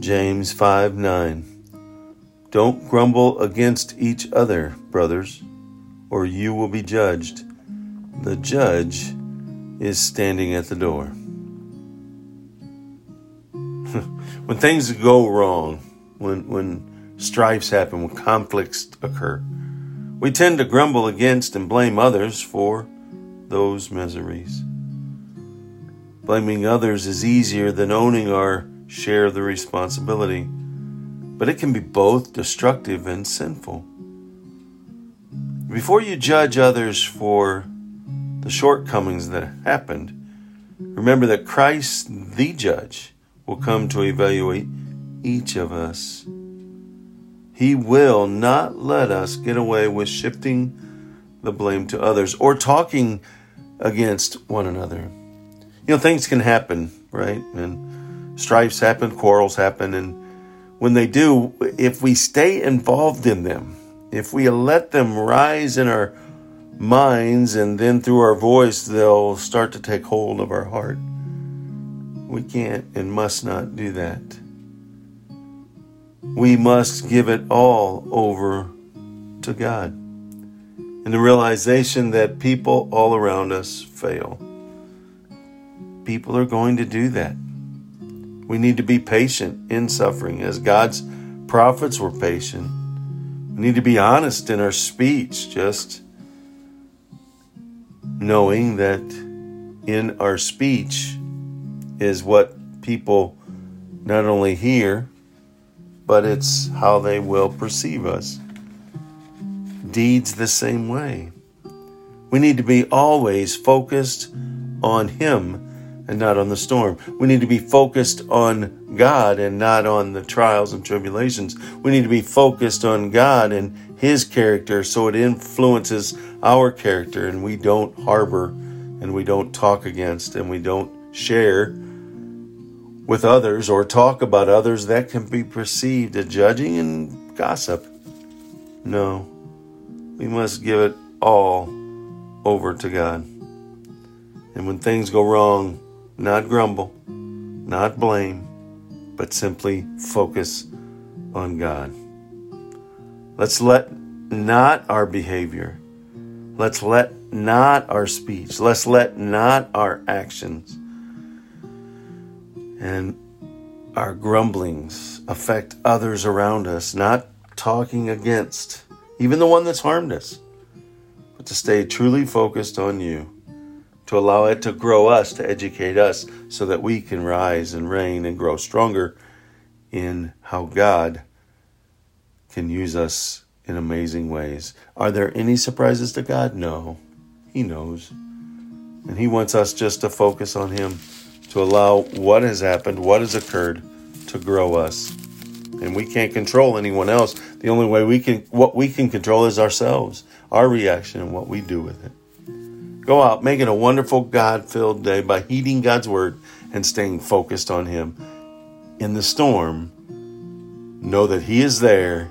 James 5 9. Don't grumble against each other, brothers, or you will be judged. The judge is standing at the door. when things go wrong, when, when strifes happen, when conflicts occur, we tend to grumble against and blame others for those miseries. Blaming others is easier than owning our share the responsibility, but it can be both destructive and sinful. Before you judge others for the shortcomings that happened, remember that Christ, the judge, will come to evaluate each of us. He will not let us get away with shifting the blame to others or talking against one another. You know, things can happen, right? And strifes happen, quarrels happen, and when they do, if we stay involved in them, if we let them rise in our minds and then through our voice they'll start to take hold of our heart. We can't and must not do that. We must give it all over to God. And the realization that people all around us fail. People are going to do that. We need to be patient in suffering as God's prophets were patient. We need to be honest in our speech, just knowing that in our speech is what people not only hear, but it's how they will perceive us. Deeds the same way. We need to be always focused on Him and not on the storm. We need to be focused on God and not on the trials and tribulations. We need to be focused on God and His character so it influences our character and we don't harbor and we don't talk against and we don't share with others or talk about others that can be perceived as judging and gossip. No, we must give it all over to God. And when things go wrong, not grumble, not blame, but simply focus on God. Let's let not our behavior, let's let not our speech, let's let not our actions and our grumblings affect others around us, not talking against even the one that's harmed us, but to stay truly focused on you to allow it to grow us, to educate us, so that we can rise and reign and grow stronger in how God can use us in amazing ways. Are there any surprises to God? No. He knows. And He wants us just to focus on Him, to allow what has happened, what has occurred, to grow us. And we can't control anyone else. The only way we can, what we can control is ourselves, our reaction, and what we do with it. Go out, make it a wonderful God filled day by heeding God's word and staying focused on Him. In the storm, know that He is there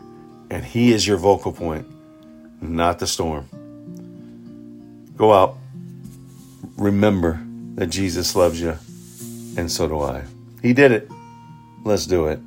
and He is your vocal point, not the storm. Go out, remember that Jesus loves you, and so do I. He did it. Let's do it.